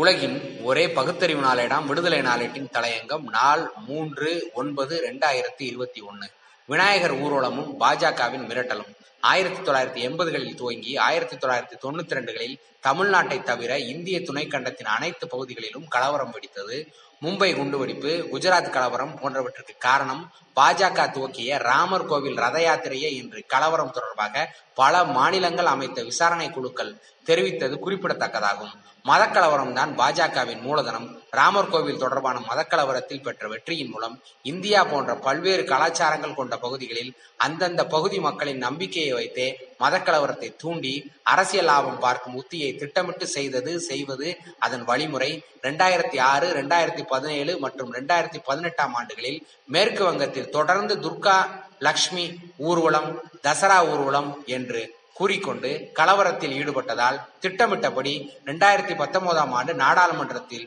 உலகின் ஒரே பகுத்தறிவு நாளேடாம் விடுதலை நாளேட்டின் தலையங்கம் நாள் மூன்று ஒன்பது ரெண்டாயிரத்தி இருபத்தி ஒன்னு. விநாயகர் ஊர்வலமும் பாஜகவின் மிரட்டலும். ஆயிரத்தி தொள்ளாயிரத்தி எண்பதுகளில் துவங்கி ஆயிரத்தி தொள்ளாயிரத்தி தொண்ணூத்தி ரெண்டுகளில் தமிழ்நாட்டை தவிர இந்திய துணைக்கண்டத்தின் அனைத்து பகுதிகளிலும் கலவரம் வெடித்தது. மும்பை குண்டுவெடிப்பு குஜராத் கலவரம் போன்றவற்றுக்கு காரணம் பாஜக துவக்கிய ராமர் கோவில் ரத யாத்திரையே என்று கலவரம் தொடர்பாக பல மாநிலங்கள் அமைத்த விசாரணை குழுக்கள் தெரிவித்தது குறிப்பிடத்தக்கதாகும். மதக்கலவரம் தான் பாஜகவின் மூலதனம். ராமர் கோவில் தொடர்பான மதக்கலவரத்தில் பெற்ற வெற்றியின் மூலம் இந்தியா போன்ற பல்வேறு கலாச்சாரங்கள் கொண்ட பகுதிகளில் அந்தந்த பகுதி மக்களின் நம்பிக்கையை வைத்தே மதக்கலவரத்தை தூண்டி அரசியல் லாபம் பார்க்கும் உத்தியை திட்டமிட்டு செய்தது செய்வது அதன் வழிமுறை. இரண்டாயிரத்தி ஆறு இரண்டாயிரத்தி பதினேழு மற்றும் இரண்டாயிரத்தி பதினெட்டாம் ஆண்டுகளில் மேற்கு வங்கத்தில் தொடர்ந்து துர்கா லக்ஷ்மி ஊர்வலம் தசரா ஊர்வலம் என்று கூறிக்கொண்டு கலவரத்தில் ஈடுபட்டதால் திட்டமிட்டபடி இரண்டாயிரத்தி பத்தொன்பதாம் ஆண்டு நாடாளுமன்றத்தில்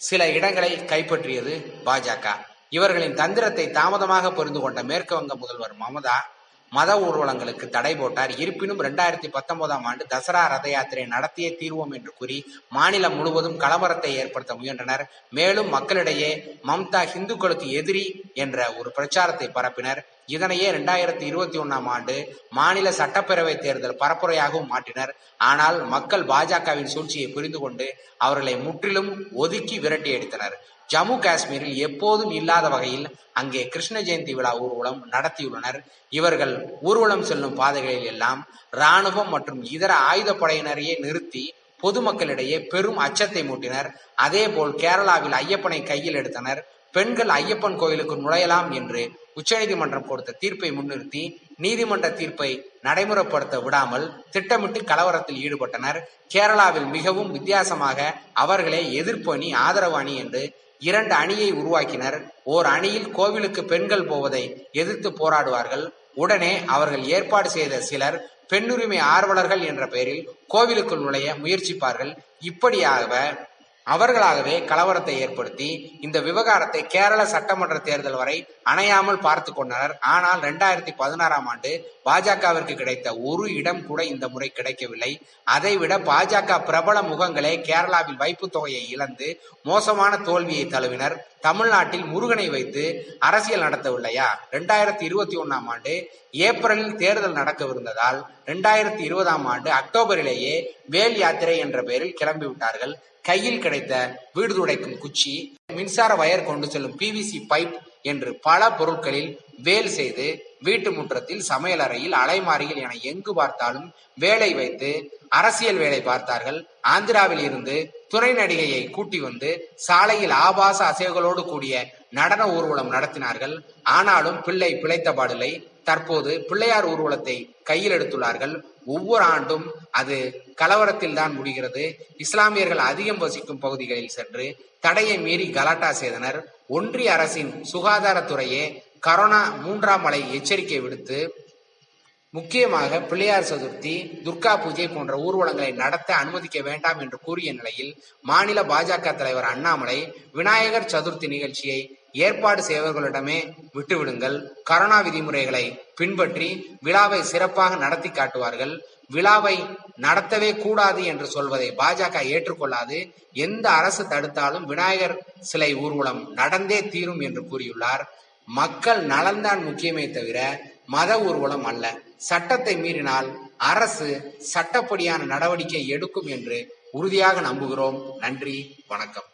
சில இடங்களை கைப்பற்றியது பாஜக. இவர்களின் தந்திரத்தை தாமதமாக புரிந்து கொண்ட மேற்கு வங்க முதல்வர் மமதா மத ஊர்வலங்களுக்கு தடை போட்டார். இருப்பினும் இரண்டாயிரத்தி பத்தொன்பதாம் ஆண்டு தசரா ரத யாத்திரை நடத்தியே தீர்வோம் என்று கூறி மாநிலம் முழுவதும் கலவரத்தை ஏற்படுத்த முயன்றனர். மேலும் மக்களிடையே மம்தா இந்துக்களுக்கு எதிரி என்ற ஒரு பிரச்சாரத்தை பரப்பினர். இதனையே இரண்டாயிரத்தி இருபத்தி ஒன்னாம் ஆண்டு மாநில சட்டப்பேரவை தேர்தல் பரப்புரையாகவும் மாற்றினர். ஆனால் மக்கள் பாஜகவின் சூழ்ச்சியை புரிந்து கொண்டு அவர்களை முற்றிலும் ஒதுக்கி விரட்டி அடித்தனர். ஜம்மு காஷ்மீரில் எப்போதும் இல்லாத வகையில் அங்கே கிருஷ்ண ஜெயந்தி விழா ஊர்வலம் நடத்தியுள்ளனர். இவர்கள் ஊர்வலம் செல்லும் பாதைகளில் எல்லாம் ராணுவம் மற்றும் இதர ஆயுதப்படையினரையே நிறுத்தி பொதுமக்களிடையே பெரும் அச்சத்தை மூட்டினர். அதேபோல் கேரளாவில் ஐயப்பனை கையில் எடுத்தனர். பெண்கள் ஐயப்பன் கோயிலுக்கு நுழையலாம் என்று உச்சநீதிமன்றம் கொடுத்த தீர்ப்பை முன்னிறுத்தி நீதிமன்ற தீர்ப்பை நடைமுறைப்படுத்த விடாமல் திட்டமிட்டு கலவரத்தில் ஈடுபட்டனர். கேரளாவில் மிகவும் வித்தியாசமாக அவர்களே எதிர்ப்பு அணி ஆதரவு அணி என்று இரண்டு அணியை உருவாக்கினர். ஓர் அணியில் கோவிலுக்கு பெண்கள் போவதை எதிர்த்து போராடுவார்கள். உடனே அவர்கள் ஏற்பாடு செய்த சிலர் பெண்ணுரிமை ஆர்வலர்கள் என்ற பெயரில் கோவிலுக்குள் நுழைய முயற்சிப்பார்கள். இப்படியாக அவர்களாகவே கலவரத்தை ஏற்படுத்தி இந்த விவகாரத்தை கேரள சட்டமன்ற தேர்தல் வரை அணையாமல் பார்த்து கொண்டனர். ஆனால் இரண்டாயிரத்தி பதினாறாம் ஆண்டு பாஜகவிற்கு கிடைத்த ஒரு இடம் கூட இந்த முறை கிடைக்கவில்லை. அதைவிட பாஜக பிரபல முகங்களே கேரளாவில் வைப்பு தொகையை இழந்து மோசமான தோல்வியை தழுவினர். தமிழ்நாட்டில் முருகனை வைத்து அரசியல் நடத்தவில்லையா? இரண்டாயிரத்தி இருபத்தி ஒன்னாம் ஆண்டு ஏப்ரலில் தேர்தல் நடக்கவிருந்ததால் இரண்டாயிரத்தி இருபதாம் ஆண்டு அக்டோபரிலேயே வேல் யாத்திரை என்ற பெயரில் கிளம்பிவிட்டார்கள். கையில் கிடைத்த வீடு துடைக்கும் குச்சி மின்சார வயர் கொண்டு செல்லும் பிவிசி பைப் என்று பல பொருட்களில் வேல் செய்து வீட்டு முற்றத்தில் சமையல் அறையில் அலைமாறியில் என எங்கு பார்த்தாலும் வேலை வைத்து அரசியல் வேலை பார்த்தார்கள். ஆந்திராவில் இருந்து துணை நடிகையை கூட்டி வந்து சாலையில் ஆபாச அசைவுகளோடு கூடிய நடன ஊர்வலம் நடத்தினார்கள். ஆனாலும் பிள்ளை பிழைத்த பாடில்லை. தற்போது பிள்ளையார் ஊர்வலத்தை கையில் எடுத்துள்ளார்கள். ஒவ்வொரு ஆண்டும் அது கலவரத்தில் தான் முடிகிறது. இஸ்லாமியர்கள் அதிகம் வசிக்கும் பகுதிகளில் சென்று தடையை மீறி கலாட்டா செய்தனர். ஒன்றிய அரசின் சுகாதாரத்துறையே கரோனா மூன்றாம் அலை எச்சரிக்கை விடுத்து முக்கியமாக பிள்ளையார் சதுர்த்தி துர்கா பூஜை போன்ற ஊர்வலங்களை நடத்த அனுமதிக்க வேண்டாம் என்று கூறிய நிலையில் மாநில பாஜக தலைவர் அண்ணாமலை விநாயகர் சதுர்த்தி நிகழ்ச்சியை ஏற்பாடு செய்வர்களிடமே விட்டுவிடுங்கள். கரோனா விதிமுறைகளை பின்பற்றி விழாவை சிறப்பாக நடத்தி காட்டுவார்கள். விழாவை நடத்தவே கூடாது என்று சொல்வதை பாஜக ஏற்றுக்கொள்ளாது. எந்த அரசு தடுத்தாலும் விநாயகர் சிலை ஊர்வலம் நடந்தே தீரும் என்று கூறியுள்ளார். மக்கள் நலன்தான் முக்கியமே தவிர மத ஊர்வலம் அல்ல. சட்டத்தை மீறினால் அரசு சட்டப்படியான நடவடிக்கை எடுக்கும் என்று உறுதியாக நம்புகிறோம். நன்றி வணக்கம்.